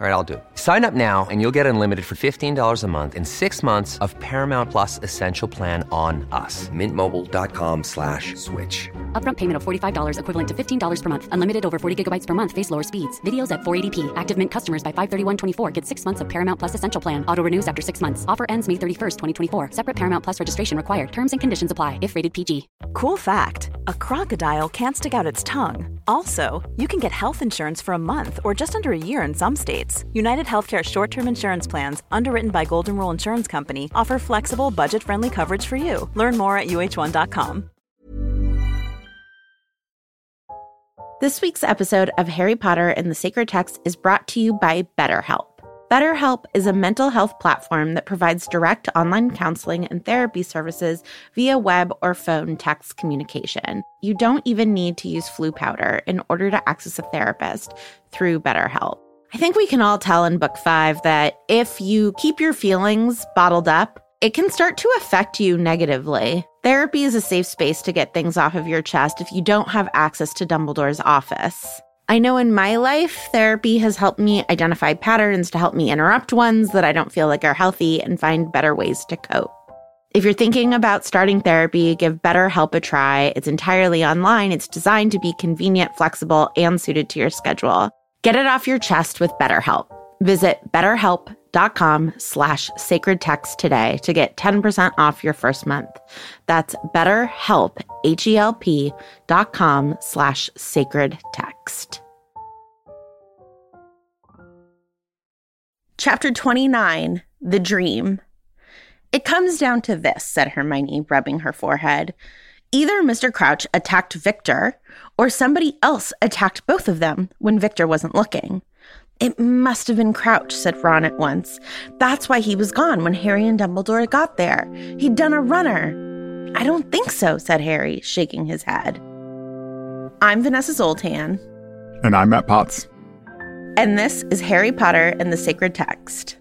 All right, I'll do it. Sign up now and you'll get unlimited for $15 a month in six months of Paramount Plus Essential Plan on us. Mintmobile.com slash switch. Upfront payment of $45 equivalent to $15 per month. Unlimited over 40 gigabytes per month. Face lower speeds. Videos at 480p. Active Mint customers by 531.24 get six months of Paramount Plus Essential Plan. Auto renews after six months. Offer ends May 31st, 2024. Separate Paramount Plus registration required. Terms and conditions apply if rated PG. Cool fact a crocodile can't stick out its tongue. Also, you can get health insurance for a month or just under a year in some states. United Healthcare short term insurance plans, underwritten by Golden Rule Insurance Company, offer flexible, budget friendly coverage for you. Learn more at uh1.com. This week's episode of Harry Potter and the Sacred Text is brought to you by BetterHelp. BetterHelp is a mental health platform that provides direct online counseling and therapy services via web or phone text communication. You don't even need to use Floo powder in order to access a therapist through BetterHelp. I think we can all tell in book five that if you keep your feelings bottled up, it can start to affect you negatively. Therapy is a safe space to get things off of your chest if you don't have access to Dumbledore's office. I know in my life, therapy has helped me identify patterns to help me interrupt ones that I don't feel like are healthy and find better ways to cope. If you're thinking about starting therapy, give BetterHelp a try. It's entirely online. It's designed to be convenient, flexible, and suited to your schedule. Get it off your chest with BetterHelp. Visit betterhelp.com slash sacred text today to get 10% off your first month. That's betterhelp, H-E-L-P dot com slash sacred text. Chapter 29, The Dream. It comes down to this, said Hermione, rubbing her forehead. Either Mr. Crouch attacked Viktor, or somebody else attacked both of them when Viktor wasn't looking. It must have been Crouch, said Ron at once. That's why he was gone when Harry and Dumbledore got there. He'd done a runner. I don't think so, said Harry, shaking his head. I'm Vanessa Zoltan. And I'm Matt Potts. And this is Harry Potter and the Sacred Text.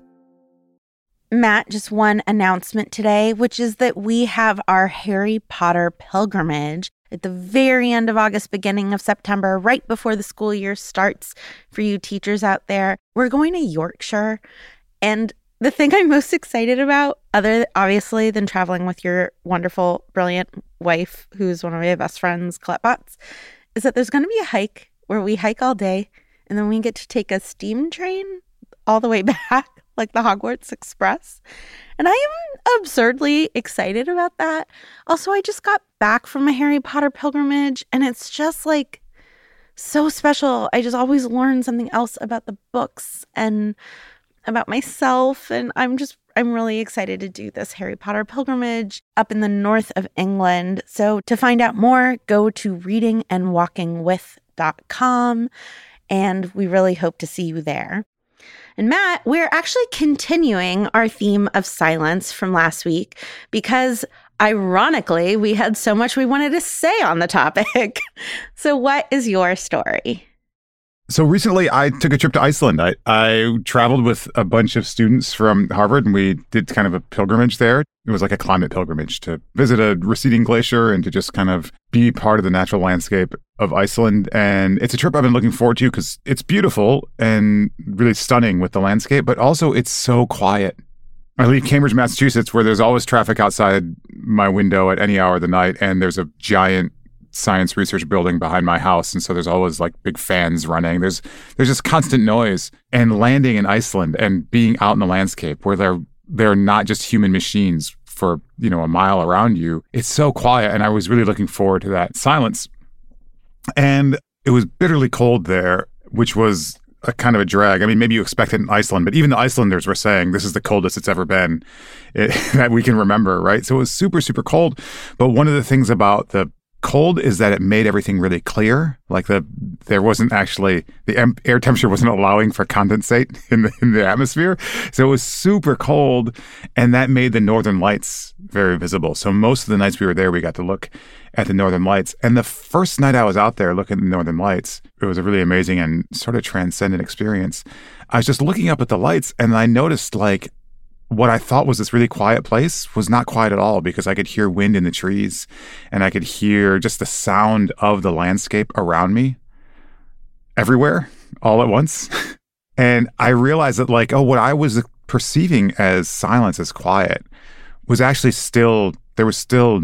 Matt, just one announcement today, which is that we have our Harry Potter pilgrimage at the very end of August, beginning of September, right before the school year starts for you teachers out there. We're going to Yorkshire. And the thing I'm most excited about, other obviously than traveling with your wonderful, brilliant wife, who's one of my best friends, Colette is that there's going to be a hike where we hike all day and then we get to take a steam train all the way back like the Hogwarts Express. And I am absurdly excited about that. Also, I just got back from a Harry Potter pilgrimage and it's just like so special. I just always learn something else about the books and about myself. And I'm just, I'm really excited to do this Harry Potter pilgrimage up in the north of England. So to find out more, go to readingandwalkingwith.com. And we really hope to see you there. And Matt, we're actually continuing our theme of silence from last week because ironically, we had so much we wanted to say on the topic. so, what is your story? So recently, I took a trip to Iceland. I, I traveled with a bunch of students from Harvard, and we did kind of a pilgrimage there. It was like a climate pilgrimage to visit a receding glacier and to just kind of be part of the natural landscape of Iceland. And it's a trip I've been looking forward to because it's beautiful and really stunning with the landscape, but also it's so quiet. I leave Cambridge, Massachusetts, where there's always traffic outside my window at any hour of the night, and there's a giant science research building behind my house and so there's always like big fans running there's there's just constant noise and landing in Iceland and being out in the landscape where they're they're not just human machines for you know a mile around you it's so quiet and I was really looking forward to that silence and it was bitterly cold there which was a kind of a drag. I mean, maybe you expect it in Iceland, but even the Icelanders were saying this is the coldest it's ever been it, that we can remember, right? So it was super, super cold. But one of the things about the cold is that it made everything really clear. Like the there wasn't actually the air temperature wasn't allowing for condensate in the in the atmosphere, so it was super cold, and that made the northern lights very visible. So most of the nights we were there, we got to look at the northern lights. And the first night I was out there looking at the northern lights, it was a really amazing and sort of transcendent experience. I was just looking up at the lights, and I noticed like what I thought was this really quiet place was not quiet at all because I could hear wind in the trees and I could hear just the sound of the landscape around me everywhere all at once. and I realized that, like, oh, what I was perceiving as silence, as quiet, was actually still, there was still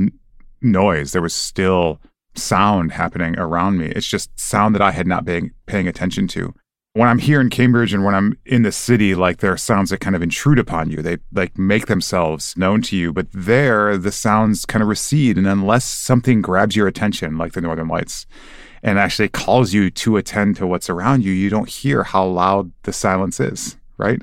noise. There was still sound happening around me. It's just sound that I had not been paying attention to when I'm here in Cambridge and when I'm in the city, like there are sounds that kind of intrude upon you. They like make themselves known to you. But there, the sounds kind of recede. And unless something grabs your attention, like the Northern Lights, and actually calls you to attend to what's around you, you don't hear how loud the silence is, right?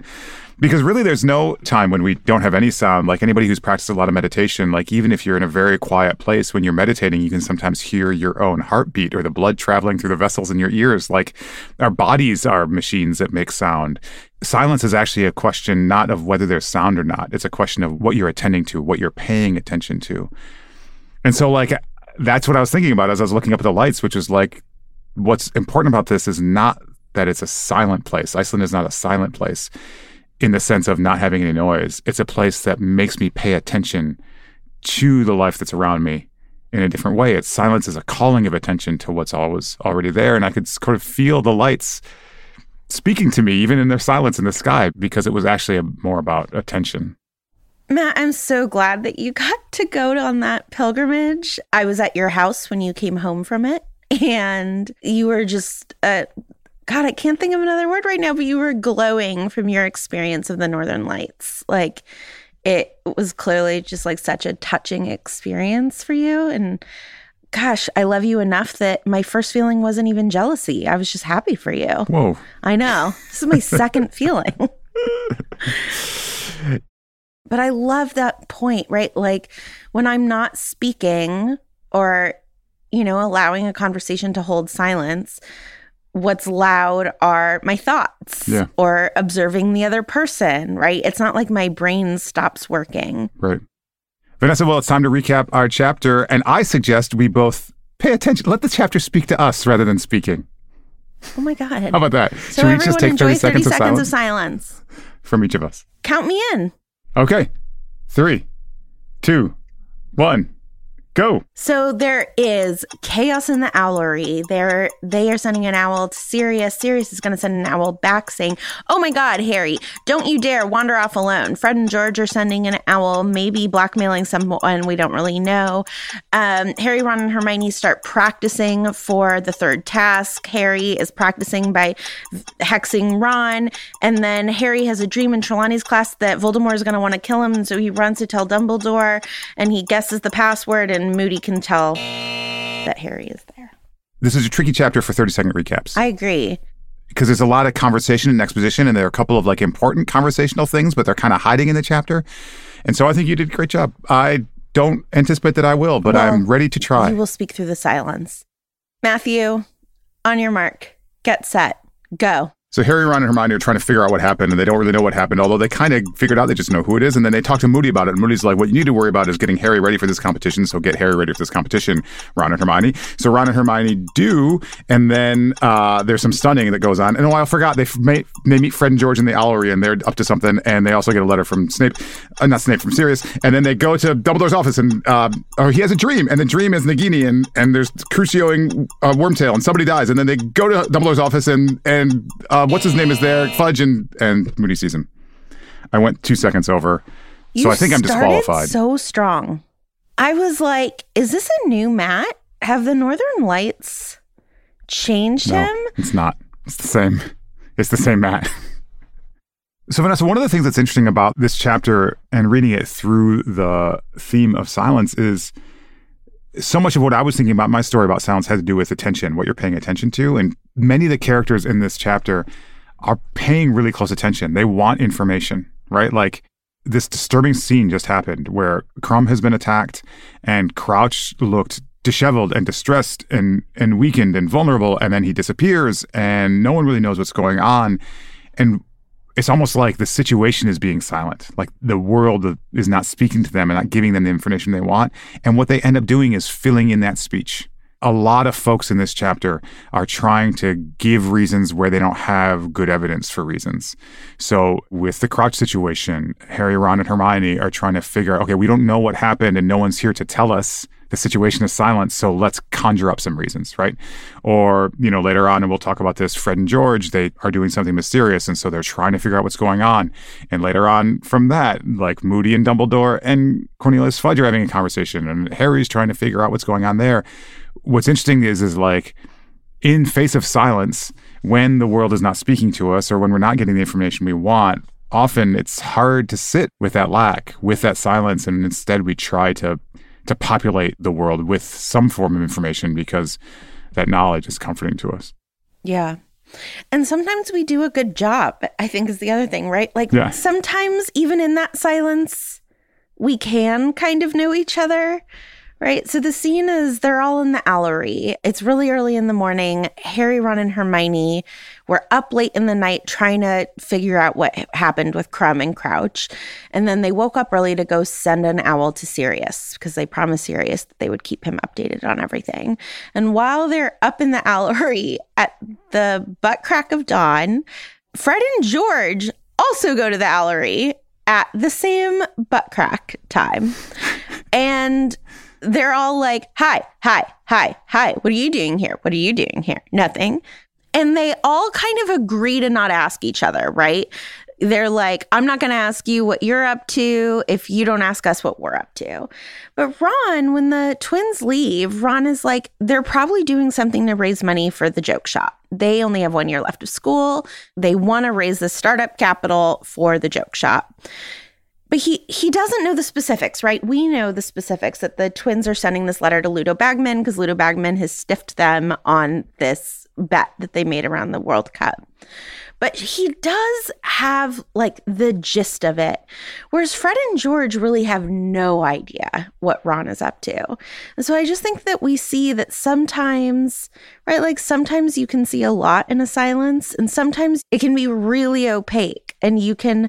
Because really there's no time when we don't have any sound. Like anybody who's practiced a lot of meditation like even if you're in a very quiet place when you're meditating you can sometimes hear your own heartbeat or the blood traveling through the vessels in your ears. Like our bodies are machines that make sound. Silence is actually a question not of whether there's sound or not. It's a question of what you're attending to what you're paying attention to. And so like that's what i was thinking about as i was looking up at the lights which is like what's important about this is not that it's a silent place. Iceland is not a silent place in the sense of not having any noise. It's a place that makes me pay attention to the life that's around me in a different way. It's silence is a calling of attention to what's always already there. And I could sort of feel the lights speaking to me, even in their silence in the sky, because it was actually a, more about attention. Matt, I'm so glad that you got to go on that pilgrimage. I was at your house when you came home from it, and you were just uh, God, I can't think of another word right now, but you were glowing from your experience of the Northern Lights. Like it was clearly just like such a touching experience for you. And gosh, I love you enough that my first feeling wasn't even jealousy. I was just happy for you. Whoa. I know. This is my second feeling. but I love that point, right? Like when I'm not speaking or, you know, allowing a conversation to hold silence, what's loud are my thoughts yeah. or observing the other person, right? It's not like my brain stops working. Right. Vanessa, well, it's time to recap our chapter. And I suggest we both pay attention. Let the chapter speak to us rather than speaking. Oh my God. How about that? So Should we just take 30 seconds, 30 seconds of, silence? of silence from each of us? Count me in. Okay. Three, two, one. Go. So there is chaos in the owlery. They're they are sending an owl to Sirius. Sirius is going to send an owl back saying, "Oh my God, Harry, don't you dare wander off alone." Fred and George are sending an owl, maybe blackmailing someone. We don't really know. Um, Harry, Ron, and Hermione start practicing for the third task. Harry is practicing by hexing Ron, and then Harry has a dream in Trelawney's class that Voldemort is going to want to kill him, so he runs to tell Dumbledore, and he guesses the password and and Moody can tell that Harry is there. This is a tricky chapter for 30 second recaps. I agree. Because there's a lot of conversation and exposition, and there are a couple of like important conversational things, but they're kind of hiding in the chapter. And so I think you did a great job. I don't anticipate that I will, but well, I'm ready to try. You will speak through the silence. Matthew, on your mark, get set, go. So Harry, Ron, and Hermione are trying to figure out what happened, and they don't really know what happened. Although they kind of figured out, they just know who it is, and then they talk to Moody about it. And Moody's like, "What you need to worry about is getting Harry ready for this competition. So get Harry ready for this competition." Ron and Hermione. So Ron and Hermione do, and then uh, there's some stunning that goes on. And oh, I forgot they may, they meet Fred and George in the Owlery, and they're up to something. And they also get a letter from Snape, uh, not Snape from Sirius. And then they go to Dumbledore's office, and uh, or he has a dream, and the dream is Nagini, and and there's Crucioing uh, Wormtail, and somebody dies, and then they go to Dumbledore's office, and and uh, what's his name is there. Fudge and, and Moody sees him. I went two seconds over. You so I think I'm disqualified. So strong. I was like, is this a new Matt? Have the Northern Lights changed no, him? It's not. It's the same. It's the same Matt. So, Vanessa, one of the things that's interesting about this chapter and reading it through the theme of silence is so much of what I was thinking about my story about silence had to do with attention, what you're paying attention to. And many of the characters in this chapter are paying really close attention. They want information, right? Like this disturbing scene just happened where Krum has been attacked and Crouch looked disheveled and distressed and and weakened and vulnerable and then he disappears and no one really knows what's going on and it's almost like the situation is being silent. Like the world is not speaking to them and not giving them the information they want. And what they end up doing is filling in that speech a lot of folks in this chapter are trying to give reasons where they don't have good evidence for reasons. So, with the Crouch situation, Harry, Ron, and Hermione are trying to figure out okay, we don't know what happened and no one's here to tell us. The situation is silent, so let's conjure up some reasons, right? Or, you know, later on, and we'll talk about this, Fred and George, they are doing something mysterious, and so they're trying to figure out what's going on. And later on from that, like Moody and Dumbledore and Cornelius Fudge are having a conversation, and Harry's trying to figure out what's going on there what's interesting is is like in face of silence when the world is not speaking to us or when we're not getting the information we want often it's hard to sit with that lack with that silence and instead we try to to populate the world with some form of information because that knowledge is comforting to us. Yeah. And sometimes we do a good job i think is the other thing right? Like yeah. sometimes even in that silence we can kind of know each other Right. So the scene is they're all in the Owlery. It's really early in the morning. Harry, Ron, and Hermione were up late in the night trying to figure out what happened with Krum and Crouch. And then they woke up early to go send an owl to Sirius because they promised Sirius that they would keep him updated on everything. And while they're up in the Owlery at the butt crack of dawn, Fred and George also go to the Owlery at the same butt crack time. And they're all like, hi, hi, hi, hi. What are you doing here? What are you doing here? Nothing. And they all kind of agree to not ask each other, right? They're like, I'm not going to ask you what you're up to if you don't ask us what we're up to. But Ron, when the twins leave, Ron is like, they're probably doing something to raise money for the joke shop. They only have one year left of school. They want to raise the startup capital for the joke shop but he he doesn't know the specifics, right? We know the specifics that the twins are sending this letter to Ludo Bagman because Ludo Bagman has stiffed them on this bet that they made around the World Cup. But he does have like the gist of it. Whereas Fred and George really have no idea what Ron is up to. And so I just think that we see that sometimes, right, like sometimes you can see a lot in a silence, and sometimes it can be really opaque and you can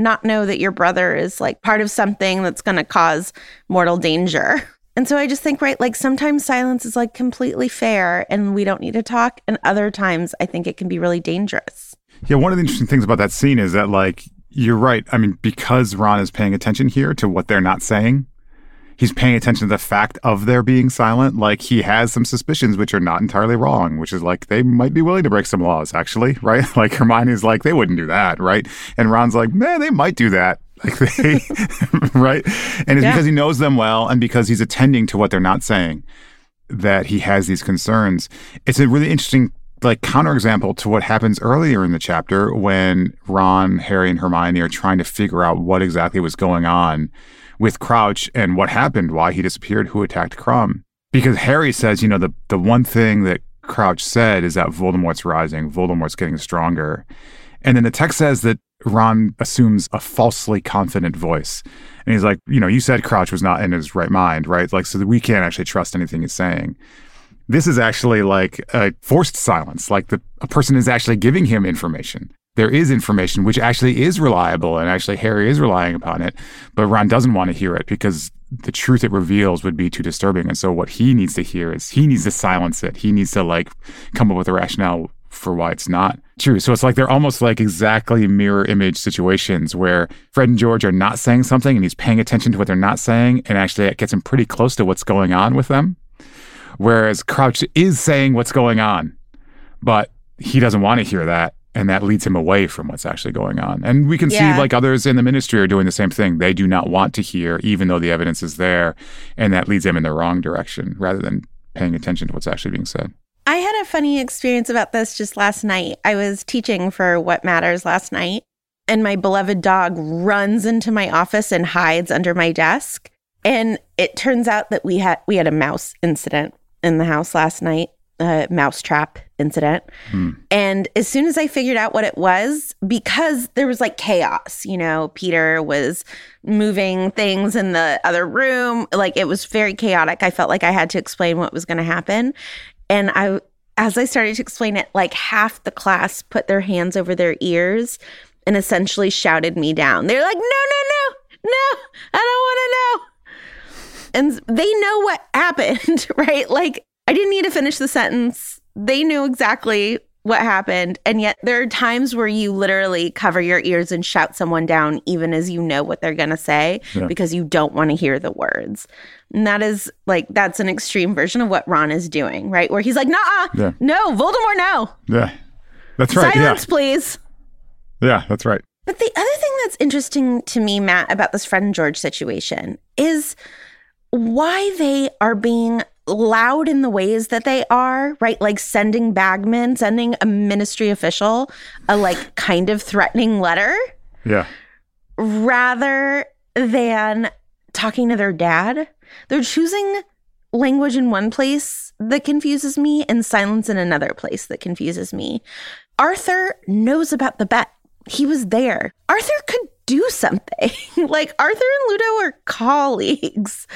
not know that your brother is like part of something that's going to cause mortal danger. And so I just think, right, like sometimes silence is like completely fair and we don't need to talk. And other times I think it can be really dangerous. Yeah, one of the interesting things about that scene is that, like, you're right. I mean, because Ron is paying attention here to what they're not saying, he's paying attention to the fact of their being silent. Like he has some suspicions which are not entirely wrong, which is like they might be willing to break some laws, actually, right? Like Hermione's like they wouldn't do that, right? And Ron's like, man, they might do that. Like they, right? And it's yeah. because he knows them well and because he's attending to what they're not saying that he has these concerns. It's a really interesting like counterexample to what happens earlier in the chapter when Ron, Harry, and Hermione are trying to figure out what exactly was going on with Crouch and what happened, why he disappeared, who attacked Krum. Because Harry says, you know, the, the one thing that Crouch said is that Voldemort's rising, Voldemort's getting stronger. And then the text says that Ron assumes a falsely confident voice. And he's like, you know, you said Crouch was not in his right mind, right? Like, so we can't actually trust anything he's saying. This is actually like a forced silence, like the, a person is actually giving him information there is information which actually is reliable and actually Harry is relying upon it, but Ron doesn't want to hear it because the truth it reveals would be too disturbing. And so what he needs to hear is he needs to silence it. He needs to like come up with a rationale for why it's not true. So it's like they're almost like exactly mirror image situations where Fred and George are not saying something and he's paying attention to what they're not saying and actually it gets him pretty close to what's going on with them. Whereas Crouch is saying what's going on, but he doesn't want to hear that and that leads him away from what's actually going on. And we can yeah. see like others in the ministry are doing the same thing. They do not want to hear, even though the evidence is there, and that leads them in the wrong direction rather than paying attention to what's actually being said. I had a funny experience about this just last night. I was teaching for What Matters last night, and my beloved dog runs into my office and hides under my desk. And it turns out that we had we had a mouse incident in the house last night a mousetrap incident. Hmm. And as soon as I figured out what it was, because there was like chaos, you know, Peter was moving things in the other room, like it was very chaotic. I felt like I had to explain what was going to happen. And I, as I started to explain it, like half the class put their hands over their ears and essentially shouted me down. They're like, no, no, no, no, I don't want to know. And they know what happened, right? Like I didn't need to finish the sentence. They knew exactly what happened. And yet there are times where you literally cover your ears and shout someone down, even as you know what they're going to say, Yeah. because you don't want to hear the words. And that is like, that's an extreme version of what Ron is doing, right? Where he's like, nah, Yeah. no, Voldemort, no. Yeah. That's right. Silence, please. Yeah. Yeah, that's right. But the other thing that's interesting to me, Matt, about this Fred and George situation is why they are being loud in the ways that they are, right? Like sending Bagman, sending a ministry official a like kind of threatening letter Yeah. rather than talking to their dad. They're choosing language in one place that confuses me and silence in another place that confuses me. Arthur knows about the bet. He was there. Arthur could do something. like Arthur and Ludo are colleagues.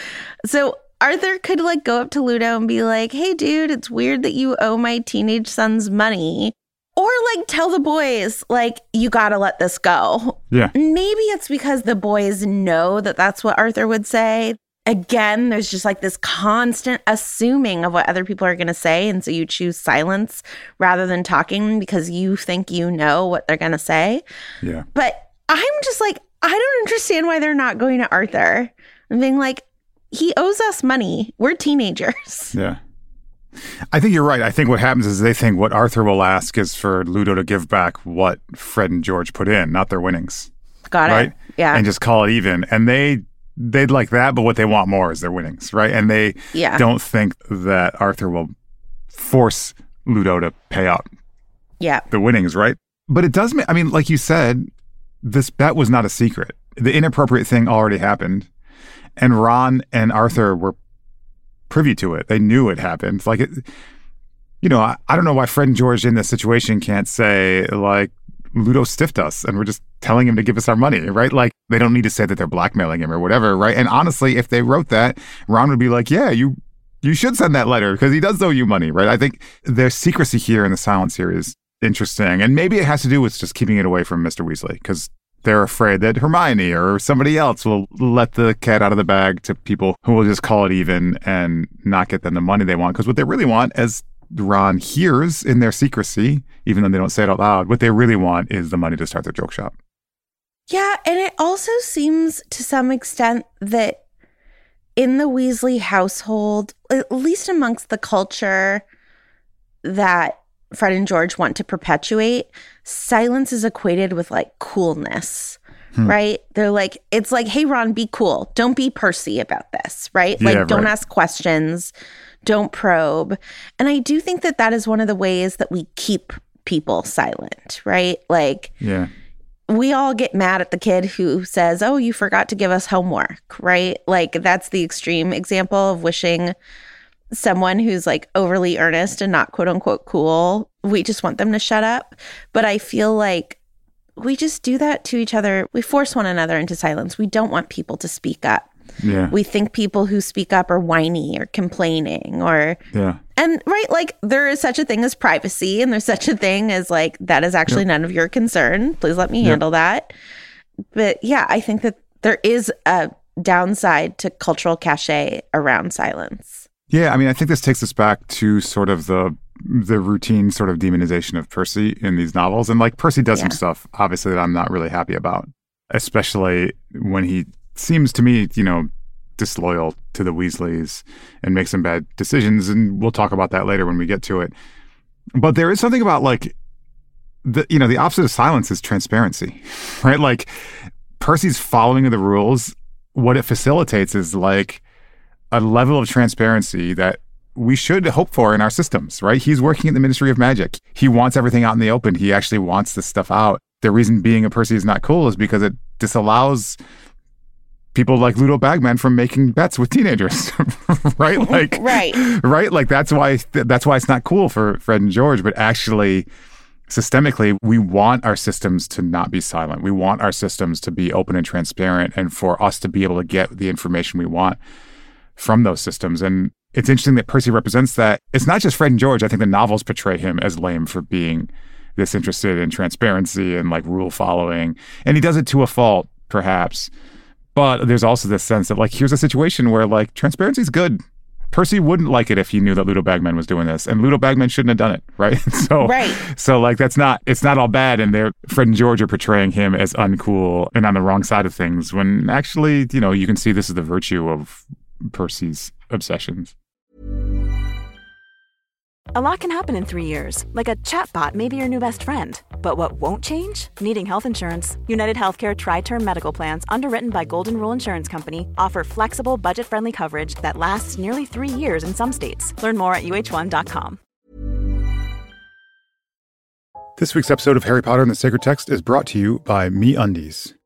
So Arthur could like go up to Ludo and be like, "Hey dude, it's weird that you owe my teenage son's money." Or like tell the boys like, "You got to let this go." Yeah. Maybe it's because the boys know that that's what Arthur would say. Again, there's just like this constant assuming of what other people are going to say. And so you choose silence rather than talking because you think you know what they're going to say. Yeah. But I'm just like, I don't understand why they're not going to Arthur and being like, he owes us money. We're teenagers. Yeah. I think you're right. I think what happens is they think what Arthur will ask is for Ludo to give back what Fred and George put in, not their winnings. Got right? it. Right? Yeah. And just call it even. And they they'd like that, but what they want more is their winnings, right? And they Yeah. don't think that Arthur will force Ludo to pay out yeah. the winnings, right? But it does make I mean, like you said, this bet was not a secret. The inappropriate thing already happened. And Ron and Arthur were privy to it. They knew it happened. Like it you know, I, I don't know why Fred and George in this situation can't say like Ludo stiffed us and we're just telling him to give us our money, right? Like they don't need to say that they're blackmailing him or whatever, right? And honestly, if they wrote that, Ron would be like, "Yeah, you you should send that letter because he does owe you money, right?" I think there's secrecy here in the silence here is interesting, and maybe it has to do with just keeping it away from Mr. Weasley because they're afraid that Hermione or somebody else will let the cat out of the bag to people who will just call it even and not get them the money they want. Because what they really want, as Ron hears in their secrecy, even though they don't say it out loud, what they really want is the money to start their joke shop. Yeah, and it also seems to some extent that in the Weasley household, at least amongst the culture that Fred and George want to perpetuate, silence is equated with like coolness. Hmm. Right? They're like, it's like, hey, Ron, be cool. Don't be Percy about this, right? Like, Yeah, don't ask questions, don't probe. And I do think that that is one of the ways that we keep people silent, right? Like, Yeah. we all get mad at the kid who says, Oh, you forgot to give us homework, right? Like, that's the extreme example of wishing someone who's like overly earnest and not quote unquote cool. We just want them to shut up. But I feel like we just do that to each other. We force one another into silence. We don't want people to speak up. Yeah. We think people who speak up are whiny or complaining or yeah. and right, like there is such a thing as privacy, and there's such a thing as like that is actually none of your concern. Please let me Yep. handle that. But yeah, I think that there is a downside to cultural cachet around silence. Yeah, I mean, I think this takes us back to sort of the the routine sort of demonization of Percy in these novels, and like Percy does some stuff, obviously, that I'm not really happy about, especially when he seems to me, you know, disloyal to the Weasleys and makes some bad decisions, and we'll talk about that later when we get to it. But there is something about like the you know the opposite of silence is transparency, right? Like Percy's following of the rules, what it facilitates is like a level of transparency that we should hope for in our systems, right? He's working at the Ministry of Magic. He wants everything out in the open. He actually wants this stuff out. The reason being a Percy is not cool is because it disallows people like Ludo Bagman from making bets with teenagers, right? Like, Right. right? Like that's why that's why it's not cool for Fred and George, but actually systemically we want our systems to not be silent. We want our systems to be open and transparent and for us to be able to get the information we want from those systems. And it's interesting that Percy represents that. It's not just Fred and George. I think the novels portray him as lame for being this interested in transparency and like rule following. And he does it to a fault, perhaps. But there's also this sense that like here's a situation where like transparency is good, Percy wouldn't like it if he knew that Ludo Bagman was doing this, and Ludo Bagman shouldn't have done it, right? so, Right. So, like, that's not it's not all bad, and they're Fred and George are portraying him as uncool and on the wrong side of things. When actually, you know, you can see this is the virtue of Percy's obsessions. A lot can happen in three years, like a chatbot may be your new best friend. But what won't change? Needing health insurance. United Healthcare Tri Term Medical Plans, underwritten by Golden Rule Insurance Company, offer flexible, budget friendly coverage that lasts nearly three years in some states. Learn more at uh1.com. This week's episode of Harry Potter and the Sacred Text is brought to you by Me Undies.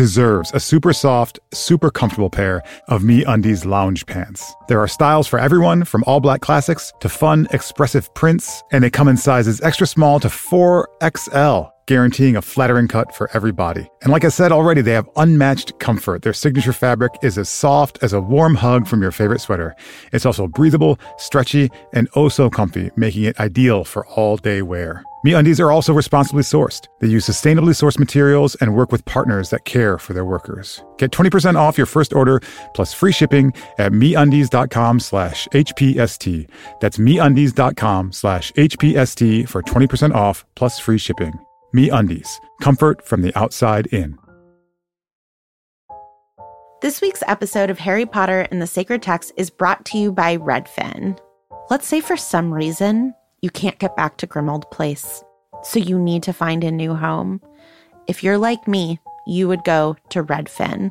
deserves a super soft, super comfortable pair of Me Undies lounge pants. There are styles for everyone, from all black classics to fun, expressive prints, and they come in sizes extra small to 4XL guaranteeing a flattering cut for every body. And like I said already, they have unmatched comfort. Their signature fabric is as soft as a warm hug from your favorite sweater. It's also breathable, stretchy, and oh so comfy, making it ideal for all day wear. MeUndies are also responsibly sourced. They use sustainably sourced materials and work with partners that care for their workers. Get 20% off your first order plus free shipping at MeUndies.com slash HPST. That's MeUndies.com slash HPST for 20% off plus free shipping. Me Undies, comfort from the outside in. This week's episode of Harry Potter and the Sacred Text is brought to you by Redfin. Let's say for some reason you can't get back to Grimmauld Place, so you need to find a new home. If you're like me, you would go to Redfin.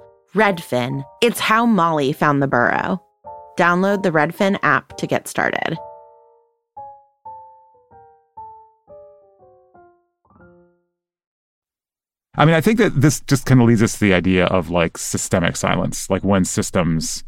Redfin. It's how Molly found the burrow. Download the Redfin app to get started. I mean, I think that this just kind of leads us to the idea of like systemic silence, like when systems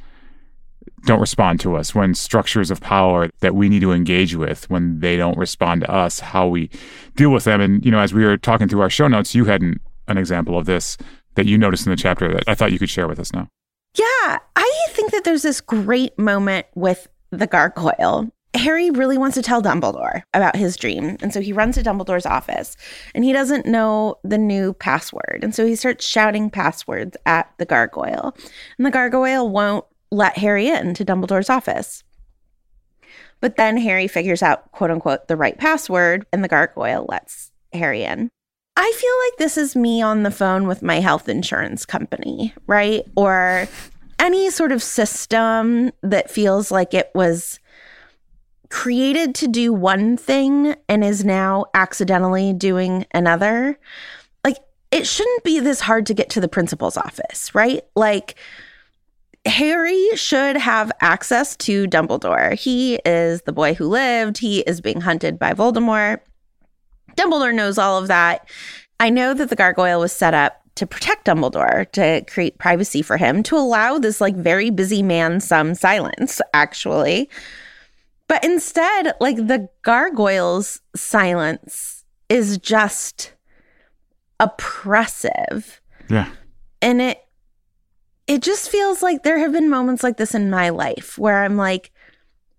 don't respond to us, when structures of power that we need to engage with, when they don't respond to us, how we deal with them. And, you know, as we were talking through our show notes, you had an, an example of this that you noticed in the chapter that I thought you could share with us now. Yeah, I think that there's this great moment with the gargoyle. Harry really wants to tell Dumbledore about his dream. And so he runs to Dumbledore's office and he doesn't know the new password. And so he starts shouting passwords at the gargoyle. And the gargoyle won't let Harry in to Dumbledore's office. But then Harry figures out, quote unquote, the right password and the gargoyle lets Harry in. I feel like this is me on the phone with my health insurance company, right? Or any sort of system that feels like it was created to do one thing and is now accidentally doing another. Like, it shouldn't be this hard to get to the principal's office, right? Like, Harry should have access to Dumbledore. He is the boy who lived, he is being hunted by Voldemort. Dumbledore knows all of that. I know that the gargoyle was set up to protect Dumbledore, to create privacy for him, to allow this like very busy man some silence, actually. But instead, like the gargoyle's silence is just oppressive. Yeah. And it it just feels like there have been moments like this in my life where I'm like,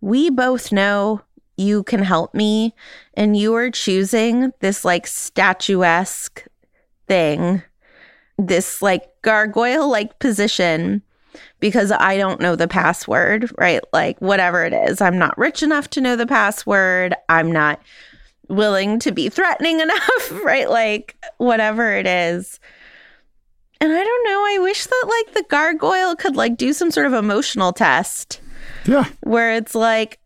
we both know you can help me and you are choosing this like statuesque thing this like gargoyle like position because I don't know the password, right? Like whatever it is. I'm not rich enough to know the password. I'm not willing to be threatening enough, right? Like whatever it is. And I don't know, I wish that like the gargoyle could like do some sort of emotional test Yeah. where it's like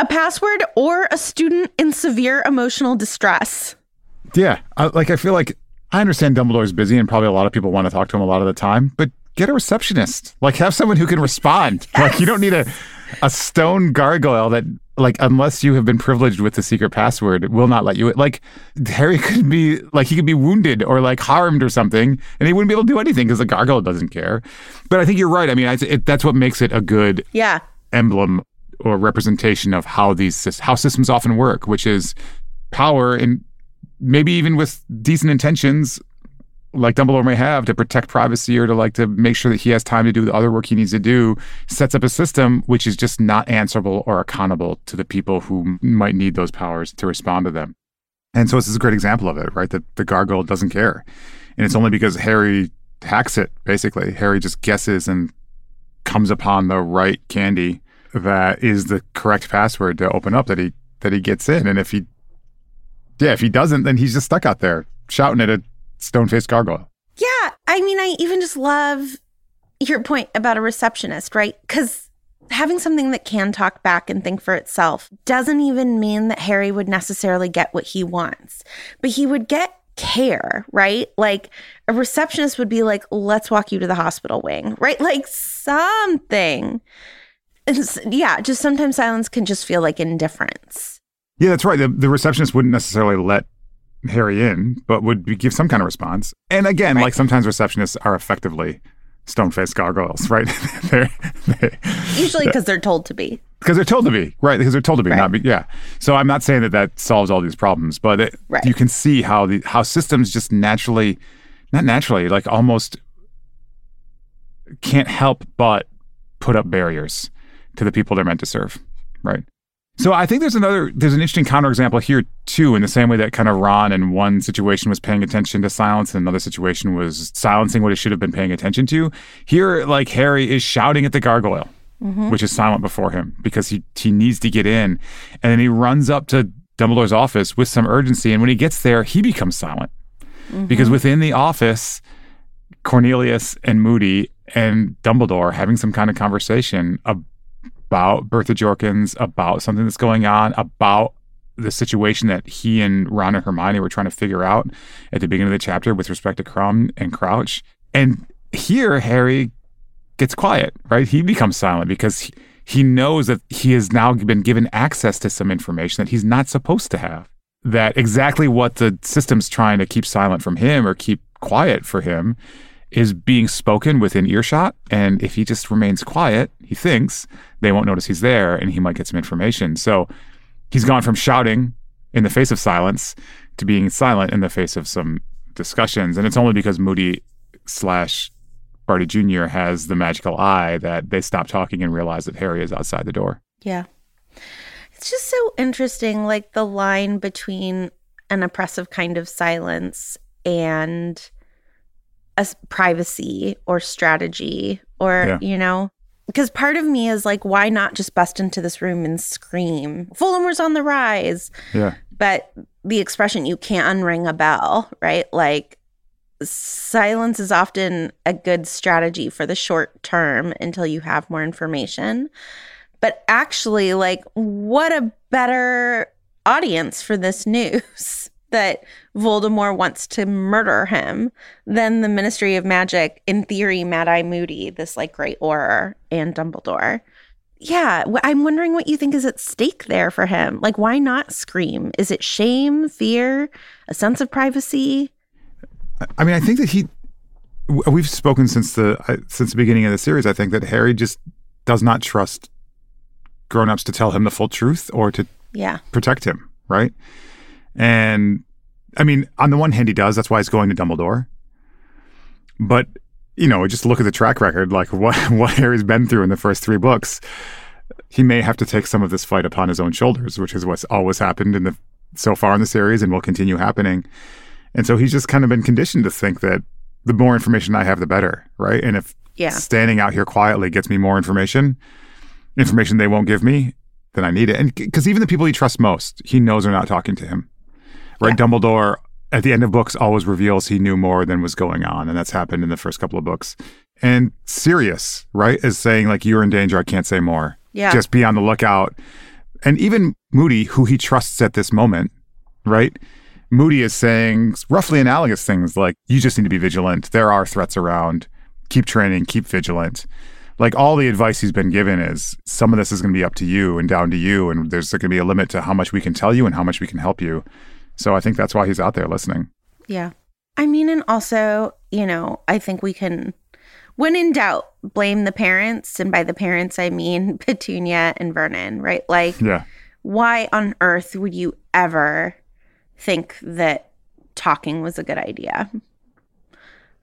a password or a student in severe emotional distress. Yeah. I, like, I feel like I understand Dumbledore's busy and probably a lot of people want to talk to him a lot of the time, but get a receptionist. Like, have someone who can respond. Like, you don't need a, a stone gargoyle that, like, unless you have been privileged with the secret password, will not let you. Like, Harry could be, like, he could be wounded or, like, harmed or something, and he wouldn't be able to do anything because the gargoyle doesn't care. But I think you're right. I mean, I, it, that's what makes it a good Yeah. emblem or representation of how these how systems often work, which is power and maybe even with decent intentions, like Dumbledore may have to protect privacy or to like to make sure that he has time to do the other work he needs to do, sets up a system which is just not answerable or accountable to the people who might need those powers to respond to them. And so this is a great example of it, right? That the gargoyle doesn't care. And it's only because Harry hacks it, basically. Harry just guesses and comes upon the right candy that is the correct password to open up that he that he gets in. And if he yeah, if he doesn't, then he's just stuck out there shouting at a stone faced gargoyle. Yeah. I mean, I even just love your point about a receptionist, right? Because having something that can talk back and think for itself doesn't even mean that Harry would necessarily get what he wants, but he would get care, right? Like a receptionist would be like, let's walk you to the hospital wing, right? Like something. Yeah, just sometimes silence can just feel like indifference. Yeah, that's right. The, the receptionist wouldn't necessarily let Harry in, but would be, give some kind of response. And again, Right. like sometimes receptionists are effectively stone faced gargoyles, right? they're, they, Usually because they're told to be. because they're told to be right because they're told to be Right. not be yeah so i'm not saying that that solves all these problems but it, Right. you can see how the how systems just naturally not naturally like almost can't help but put up barriers to the people they're meant to serve right? So i think there's another there's an interesting counterexample here too in the same way that kind of ron in one situation was paying attention to silence and another situation was silencing what he should have been paying attention to. Here like harry is shouting at the gargoyle mm-hmm. which is silent before him because he he needs to get in, and then he runs up to Dumbledore's office with some urgency, and when he gets there, he becomes silent mm-hmm. because within the office, Cornelius and Moody and Dumbledore having some kind of conversation about Bertha Jorkins, about something that's going on, about the situation that he and Ron and Hermione were trying to figure out at the beginning of the chapter with respect to Krum and Crouch. And here, Harry gets quiet, right? He becomes silent because he, he knows that he has now been given access to some information that he's not supposed to have. That exactly what the system's trying to keep silent from him or keep quiet for him is being spoken within earshot. And if he just remains quiet, he thinks they won't notice he's there and he might get some information. So he's gone from shouting in the face of silence to being silent in the face of some discussions. And it's only because Moody slash Barty Jr. has the magical eye that they stop talking and realize that Harry is outside the door. Yeah. It's just so interesting, like the line between an oppressive kind of silence and a privacy or strategy, or, Yeah. you know, because part of me is like, why not just bust into this room and scream, Voldemort's on the rise? Yeah. But the expression, you can't unring a bell, right? Like, silence is often a good strategy for the short term until you have more information. But actually, like, what a better audience for this news that Voldemort wants to murder him then the Ministry of Magic, in theory, Mad Eye Moody, this like great Auror, and Dumbledore. Yeah, I'm wondering what you think is at stake there for him. Like, why not scream? Is it shame, fear, a sense of privacy? I mean, I think that he. We've spoken since the since the beginning of the series. I think that Harry just does not trust grown-ups to tell him the full truth or to Yeah, protect him, right? And I mean, on the one hand, he does. That's why he's going to Dumbledore. But you know, just look at the track record, like what what Harry's been through in the first three books. He may have to take some of this fight upon his own shoulders, which is what's always happened in the so far in the series and will continue happening. And so he's just kind of been conditioned to think that the more information I have, the better, right? And if Yeah. standing out here quietly gets me more information, information they won't give me, then I need it. And because even the people he trusts most, he knows are not talking to him, right? Dumbledore at the end of books always reveals he knew more than was going on. And that's happened in the first couple of books. And Sirius, right, is saying, like, you're in danger. I can't say more. Yeah. Just be on the lookout. And even Moody, who he trusts at this moment, right? Moody is saying roughly analogous things like, you just need to be vigilant. There are threats around. Keep training, keep vigilant. Like all the advice he's been given is some of this is going to be up to you and down to you. And there's going to be a limit to how much we can tell you and how much we can help you. So I think that's why he's out there listening. Yeah. I mean, and also, you know, I think we can, when in doubt, blame the parents. And by the parents, I mean Petunia and Vernon, right? Like, Yeah. why on earth would you ever think that talking was a good idea?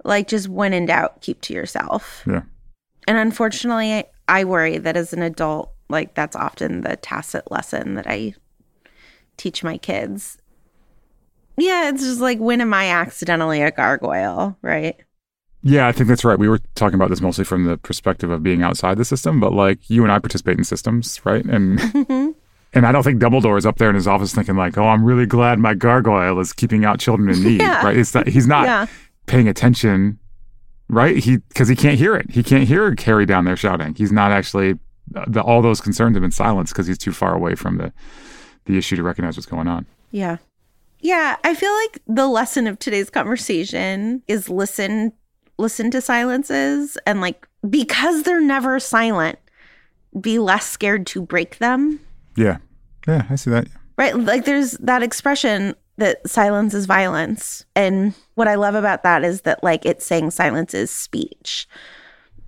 Like, just when in doubt, keep to yourself. Yeah. And unfortunately, I, I worry that as an adult, like, that's often the tacit lesson that I teach my kids. Yeah, it's just like, when am I accidentally a gargoyle, right? Yeah, I think that's right. We were talking about this mostly from the perspective of being outside the system, but like you and I participate in systems, right? And mm-hmm. and I don't think Dumbledore is up there in his office thinking like, "Oh, I'm really glad my gargoyle is keeping out children in need." Yeah. Right? It's not, he's not Yeah. paying attention, right? He because he can't hear it. He can't hear Harry down there shouting. He's not actually uh, the, all those concerns have been silenced because he's too far away from the the issue to recognize what's going on. Yeah. Yeah, I feel like the lesson of today's conversation is listen listen to silences and like because they're never silent, be less scared to break them. Yeah, yeah, I see that. Right? Like there's that expression that silence is violence. And what I love about that is that like it's saying silence is speech.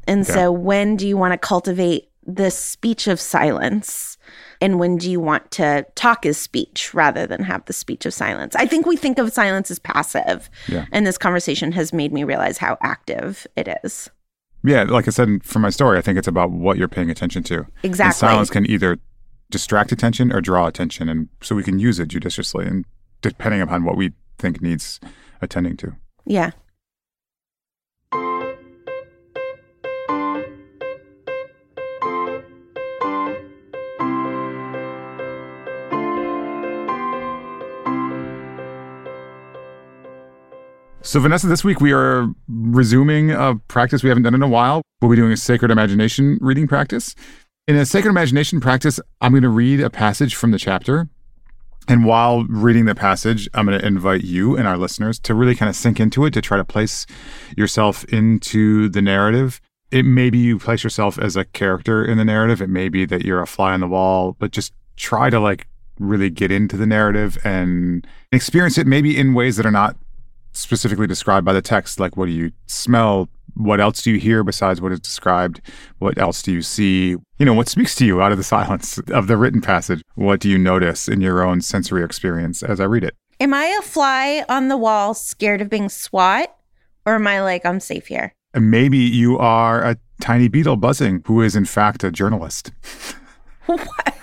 And Yeah. so when do you want to cultivate the speech of silence? And when do you want to talk as speech rather than have the speech of silence? I think we think of silence as passive. Yeah. And this conversation has made me realize how active it is. Yeah, like I said for my story, I think it's about what you're paying attention to. And Exactly. silence can either distract attention or draw attention, and so we can use it judiciously and depending upon what we think needs attending to. Yeah. So, Vanessa, this week we are resuming a practice we haven't done in a while. We'll be doing a sacred imagination reading practice. In a sacred imagination practice, I'm going to read a passage from the chapter. And while reading the passage, I'm going to invite you and our listeners to really kind of sink into it, to try to place yourself into the narrative. It may be you place yourself as a character in the narrative. It may be that you're a fly on the wall, but just try to like really get into the narrative and experience it maybe in ways that are not specifically described by the text like what do you smell what else do you hear besides what is described what else do you see you know what speaks to you out of the silence of the written passage what do you notice in your own sensory experience as i read it Am I a fly on the wall scared of being swat? Or am I like, I'm safe here? and maybe you are a tiny beetle buzzing who is in fact a journalist What?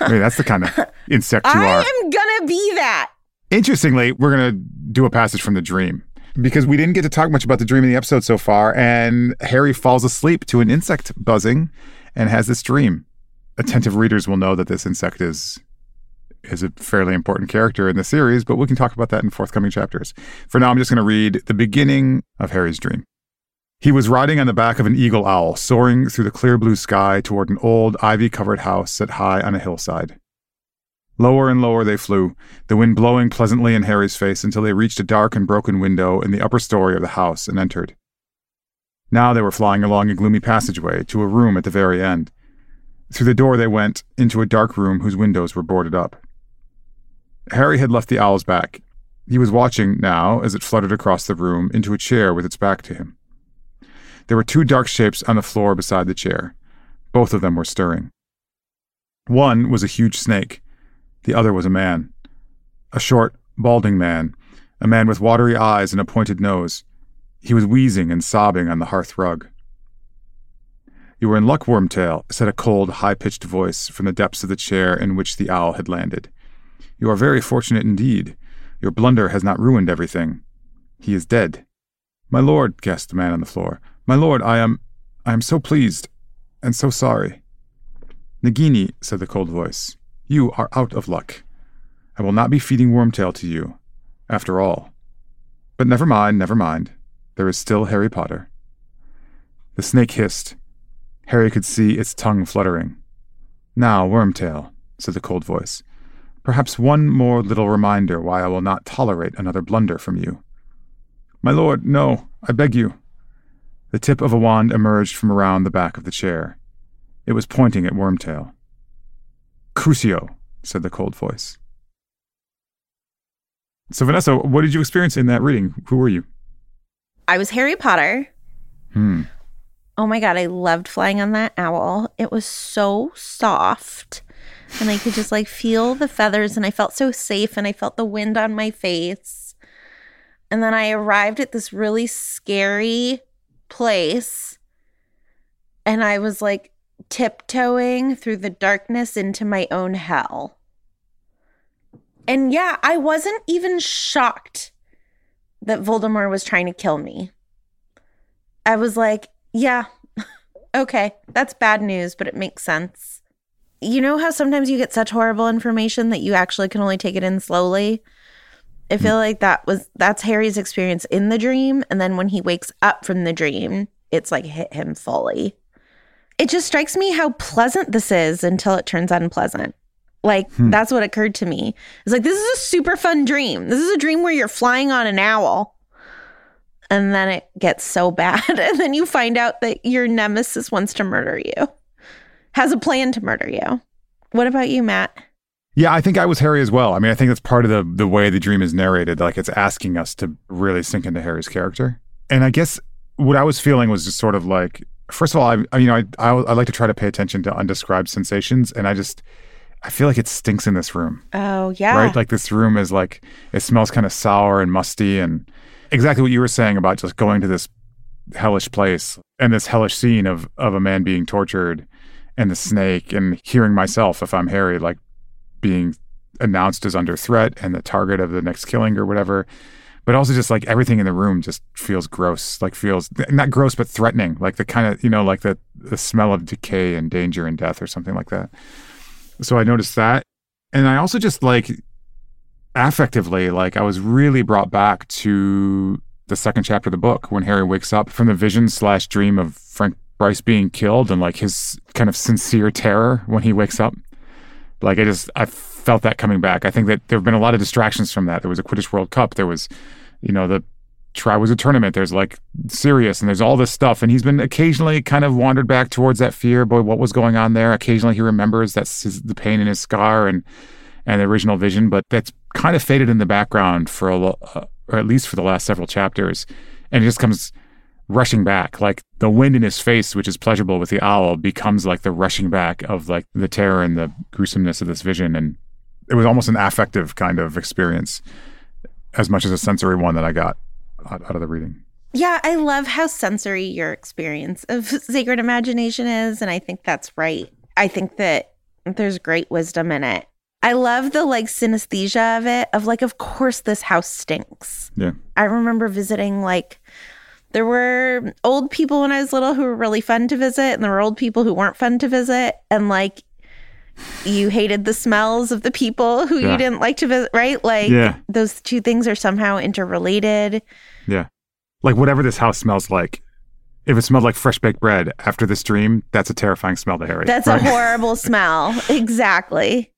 I mean, that's the kind of insect you I are am gonna be that. Interestingly, we're going to do a passage from the dream because we didn't get to talk much about the dream in the episode so far. And Harry falls asleep to an insect buzzing and has this dream. Attentive readers will know that this insect is is a fairly important character in the series, but we can talk about that in forthcoming chapters. For now, I'm just going to read the beginning of Harry's dream. He was riding on the back of an eagle owl, soaring through the clear blue sky toward an old ivy covered house set high on a hillside. Lower and lower they flew, the wind blowing pleasantly in Harry's face until they reached a dark and broken window in the upper story of the house and entered. Now they were flying along a gloomy passageway to a room at the very end. Through the door they went into a dark room whose windows were boarded up. Harry had left the owl's back. He was watching now as it fluttered across the room into a chair with its back to him. There were two dark shapes on the floor beside the chair. Both of them were stirring. One was a huge snake. The other was a man. A short, balding man, a man with watery eyes and a pointed nose. He was wheezing and sobbing on the hearth rug. You are in luck, Wormtail, said a cold, high pitched voice from the depths of the chair in which the owl had landed. You are very fortunate indeed. Your blunder has not ruined everything. He is dead. My lord, gasped the man on the floor. My lord, I am. I am so pleased and so sorry. Nagini, said the cold voice, you are out of luck. I will not be feeding Wormtail to you. after all. But never mind, never mind. There is still Harry Potter. The snake hissed. Harry could see its tongue fluttering. Now, Wormtail, said the cold voice, perhaps one more little reminder why I will not tolerate another blunder from you. My lord, no, I beg you. The tip of a wand emerged from around the back of the chair. It was pointing at Wormtail. Crucio, said the cold voice. So, Vanessa, what did you experience in that reading? Who were you? I was Harry Potter. Hmm. Oh my God, I loved flying on that owl. It was so soft. And I could just like feel the feathers, and I felt so safe, and I felt the wind on my face. And then I arrived at this really scary place, and I was like tiptoeing through the darkness into my own hell. And yeah, I wasn't even shocked that Voldemort was trying to kill me. I was like, yeah, okay, that's bad news, but it makes sense. You know how sometimes you get such horrible information that you actually can only take it in slowly? I feel like that was that's Harry's experience in the dream and then when he wakes up from the dream, it's like hit him fully. It just strikes me how pleasant this is until it turns unpleasant. Like hmm. that's what occurred to me. It's like this is a super fun dream. This is a dream where you're flying on an owl. And then it gets so bad and then you find out that your nemesis wants to murder you. Has a plan to murder you. What about you, Matt? Yeah, I think I was Harry as well. I mean, I think that's part of the the way the dream is narrated. Like it's asking us to really sink into Harry's character. And I guess what I was feeling was just sort of like, first of all, I, I you know, I, I I like to try to pay attention to undescribed sensations, and I just I feel like it stinks in this room. Oh, yeah. right? Like this room is like it smells kind of sour and musty, and exactly what you were saying about just going to this hellish place and this hellish scene of of a man being tortured and the snake and hearing myself if I'm Harry like being announced as under threat and the target of the next killing or whatever. But also just like everything in the room just feels gross, like feels not gross but threatening, like the kind of you know like the the smell of decay and danger and death or something like that. So I noticed that, and I also just like affectively, like I was really brought back to the second chapter of the book when Harry wakes up from the vision slash dream of Frank Bryce being killed and like his kind of sincere terror when he wakes up. Like I just I felt that coming back. I think that there have been a lot of distractions from that. There was a Quidditch World Cup. There was, you know, the Triwizard Tournament. There's like Sirius and there's all this stuff. And he's been occasionally kind of wandered back towards that fear. Boy, what was going on there? Occasionally he remembers that's his, the pain in his scar and and the original vision, but that's kind of faded in the background for a lo- uh, or at least for the last several chapters, and it just comes rushing back. Like the wind in his face, which is pleasurable with the owl, becomes like the rushing back of like the terror and the gruesomeness of this vision. And it was almost an affective kind of experience, as much as a sensory one that I got out, out of the reading. Yeah, I love how sensory your experience of sacred imagination is. And I think that's right. I think that there's great wisdom in it. I love the like synesthesia of it, of like, of course, this house stinks. Yeah. I remember visiting like there were old people when I was little who were really fun to visit, and there were old people who weren't fun to visit. And like you hated the smells of the people who Yeah. you didn't like to visit, right? Like Yeah. those two things are somehow interrelated. Yeah. Like whatever this house smells like, if it smelled like fresh baked bread after this dream, that's a terrifying smell to Harry. That's right? a horrible smell. Exactly.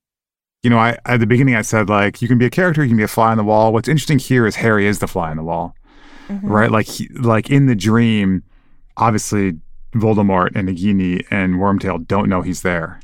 you know, I at the beginning I said like you can be a character, you can be a fly on the wall. What's interesting here is Harry is the fly on the wall, mm-hmm. right? Like he, like in the dream, obviously Voldemort and Nagini and Wormtail don't know he's there,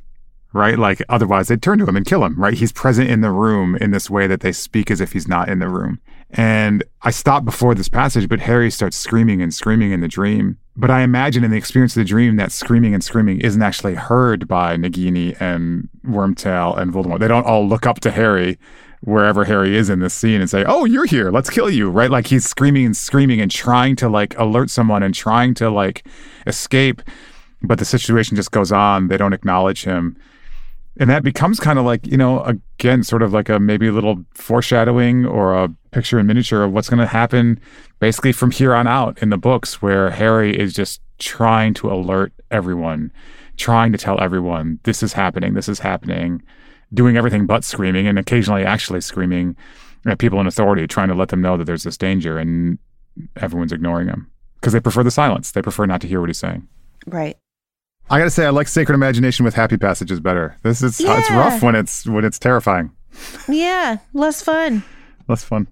right? Like otherwise they'd turn to him and kill him, right? He's present in the room in this way that they speak as if he's not in the room. And I stopped before this passage, but Harry starts screaming and screaming in the dream. But I imagine in the experience of the dream that screaming and screaming isn't actually heard by Nagini and Wormtail and Voldemort. They don't all look up to Harry wherever Harry is in this scene and say, "Oh, you're here. Let's kill you." Right? Like he's screaming and screaming and trying to like alert someone and trying to like escape, but the situation just goes on. They don't acknowledge him. And that becomes kind of like, you know, again, sort of like a maybe a little foreshadowing or a picture in miniature of what's going to happen basically from here on out in the books, where Harry is just trying to alert everyone, trying to tell everyone this is happening, this is happening, doing everything but screaming and occasionally actually screaming at people in authority trying to let them know that there's this danger and everyone's ignoring him because they prefer the silence. They prefer not to hear what he's saying. Right. I got to say, I like Sacred Imagination with happy passages better. This is Yeah. it's rough when it's when it's terrifying. Yeah. Less fun. Less fun.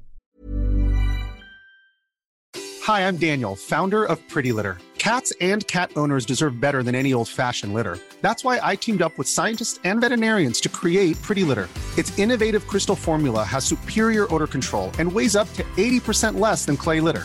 Hi, I'm Daniel, founder of Pretty Litter. Cats and cat owners deserve better than any old fashioned litter. That's why I teamed up with scientists and veterinarians to create Pretty Litter. Its innovative crystal formula has superior odor control and weighs up to 80% less than clay litter.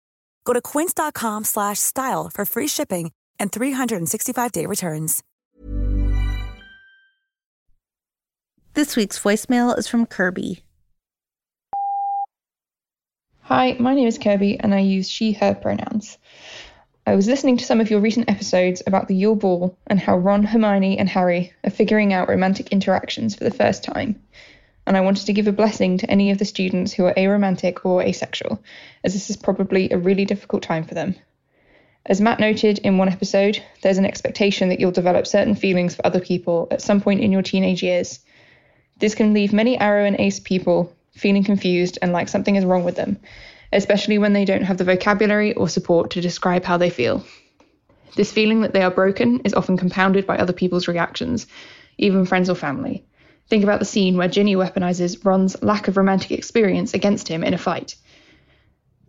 Go to quince.com slash style for free shipping and 365-day returns. This week's voicemail is from Kirby. Hi, my name is Kirby and I use she, her pronouns. I was listening to some of your recent episodes about the Yule Ball and how Ron, Hermione, and Harry are figuring out romantic interactions for the first time. And I wanted to give a blessing to any of the students who are aromantic or asexual, as this is probably a really difficult time for them. As Matt noted in one episode, there's an expectation that you'll develop certain feelings for other people at some point in your teenage years. This can leave many aro and ace people feeling confused and like something is wrong with them, especially when they don't have the vocabulary or support to describe how they feel. This feeling that they are broken is often compounded by other people's reactions, even friends or family. Think about the scene where Ginny weaponizes Ron's lack of romantic experience against him in a fight.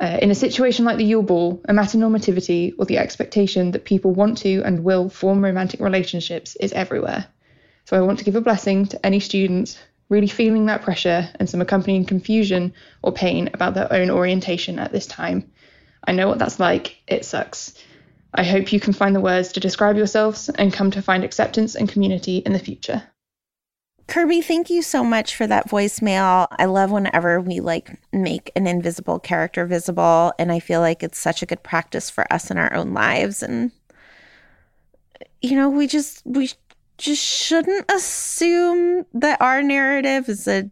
Uh, in a situation like the Yule Ball, amatonormativity, or the expectation that people want to and will form romantic relationships, is everywhere. So I want to give a blessing to any students really feeling that pressure and some accompanying confusion or pain about their own orientation at this time. I know what that's like, it sucks. I hope you can find the words to describe yourselves and come to find acceptance and community in the future. Kirby, thank you so much for that voicemail. I love whenever we like make an invisible character visible, and I feel like it's such a good practice for us in our own lives. And you know, we just we just shouldn't assume that our narrative is a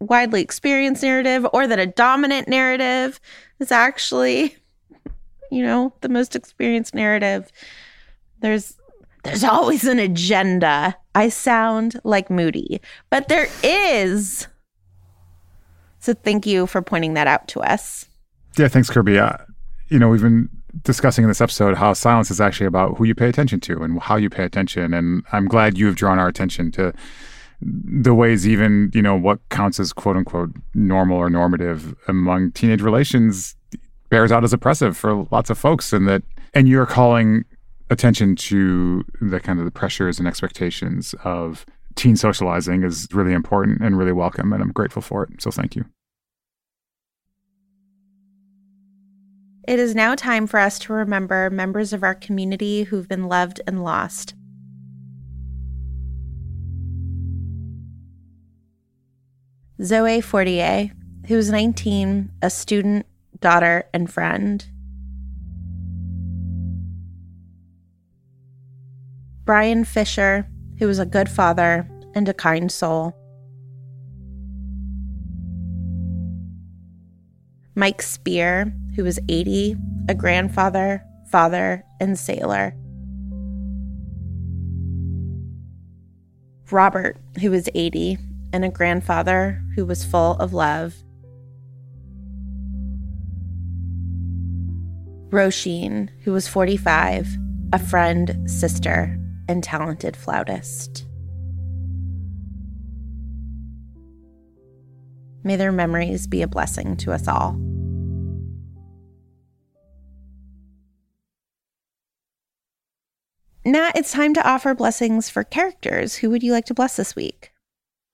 widely experienced narrative or that a dominant narrative is actually, you know, the most experienced narrative. There's there's always an agenda. I sound like Moody, but there is. So thank you for pointing that out to us. Yeah, thanks, Kirby. Uh, you know, we've been discussing in this episode how silence is actually about who you pay attention to and how you pay attention. And I'm glad you've drawn our attention to the ways, even, you know, what counts as quote unquote normal or normative among teenage relations bears out as oppressive for lots of folks. And that, and you're calling attention to the kind of the pressures and expectations of teen socializing is really important and really welcome. And I'm grateful for it. So thank you. It is now time for us to remember members of our community who've been loved and lost. Zoe Fortier, who was 19, a student, daughter, and friend. Brian Fisher, who was a good father and a kind soul. Mike Spear, who was 80, a grandfather, father, and sailor. Robert, who was 80, and a grandfather who was full of love. Roisin, who was 45, a friend, sister, and talented flautist. May their memories be a blessing to us all. Matt, it's time to offer blessings for characters. Who would you like to bless this week?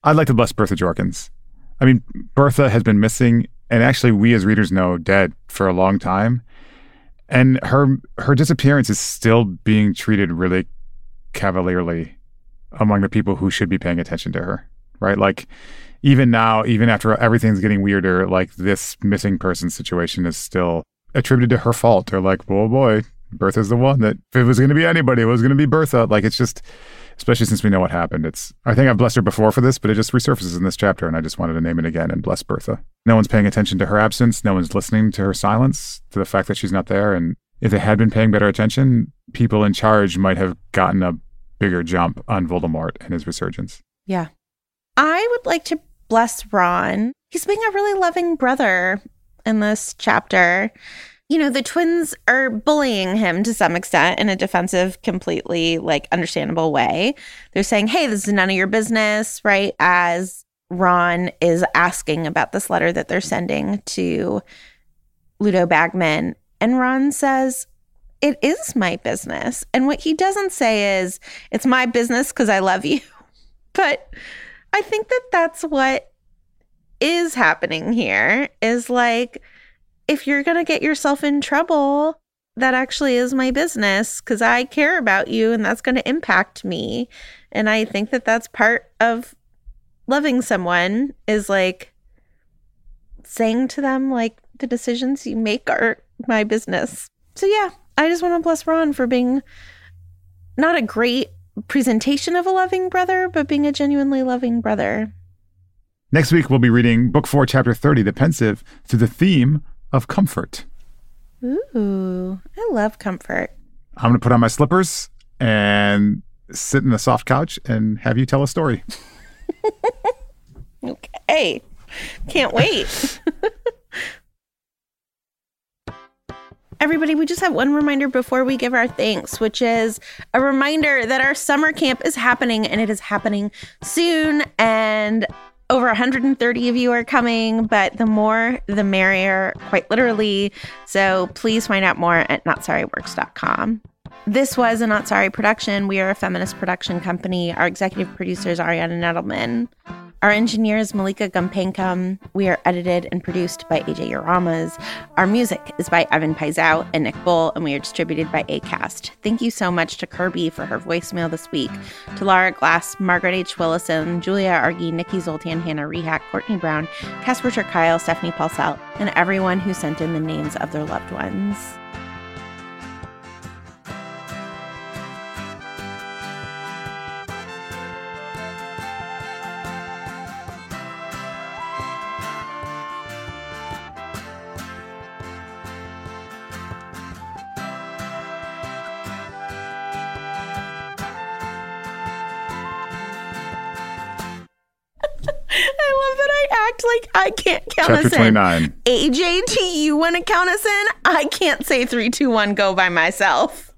I'd like to bless Bertha Jorkins. I mean, Bertha has been missing, and actually, we as readers know dead for a long time. And her her disappearance is still being treated really cavalierly among the people who should be paying attention to her, right? Like, even now, even after everything's getting weirder, like this missing person situation is still attributed to her fault. They're like, oh boy, Bertha's the one that if it was going to be anybody, it was going to be Bertha. Like it's just, especially since we know what happened. It's I think I've blessed her before for this, but it just resurfaces in this chapter, and I just wanted to name it again and bless Bertha. No one's paying attention to her absence. No one's listening to her silence, to the fact that she's not there. And if they had been paying better attention, people in charge might have gotten a bigger jump on Voldemort and his resurgence. Yeah. I would like to bless Ron. He's being a really loving brother in this chapter you know, the twins are bullying him to some extent in a defensive, completely like understandable way. They're saying, hey, this is none of your business, right? As Ron is asking about this letter that they're sending to Ludo Bagman. And Ron says, it is my business. And what he doesn't say is, it's my business because I love you. But I think that that's what is happening here is like, if you're going to get yourself in trouble, that actually is my business because I care about you and that's going to impact me. And I think that that's part of loving someone is like saying to them, like, the decisions you make are my business. So, yeah, I just want to bless Ron for being not a great presentation of a loving brother, but being a genuinely loving brother. Next week, we'll be reading Book 4, Chapter 30, The Pensieve, to the theme of comfort. Ooh, I love comfort. I'm going to put on my slippers and sit in the soft couch and have you tell a story. okay. Can't wait. Everybody, we just have one reminder before we give our thanks, which is a reminder that our summer camp is happening and it is happening soon. And over 130 of you are coming, but the more the merrier, quite literally. So please find out more at notsorryworks.com. This was a Not Sorry production. We are a feminist production company. Our executive producer is Ariana Nedelman. Our engineer is Malika Gumpenkam. We are edited and produced by AJ Uramas. Our music is by Evan Paizout and Nick Bull, and we are distributed by ACAST. Thank you so much to Kirby for her voicemail this week, to Lara Glass, Margaret H. Willison, Julia Argy, Nikki Zoltan, Hannah Rehack, Courtney Brown, Casper Kyle, Stephanie Paulsell, and everyone who sent in the names of their loved ones. Like I can't count Chapter us 29. in. AJ, do you want to count us in? I can't say three, two, one, go by myself.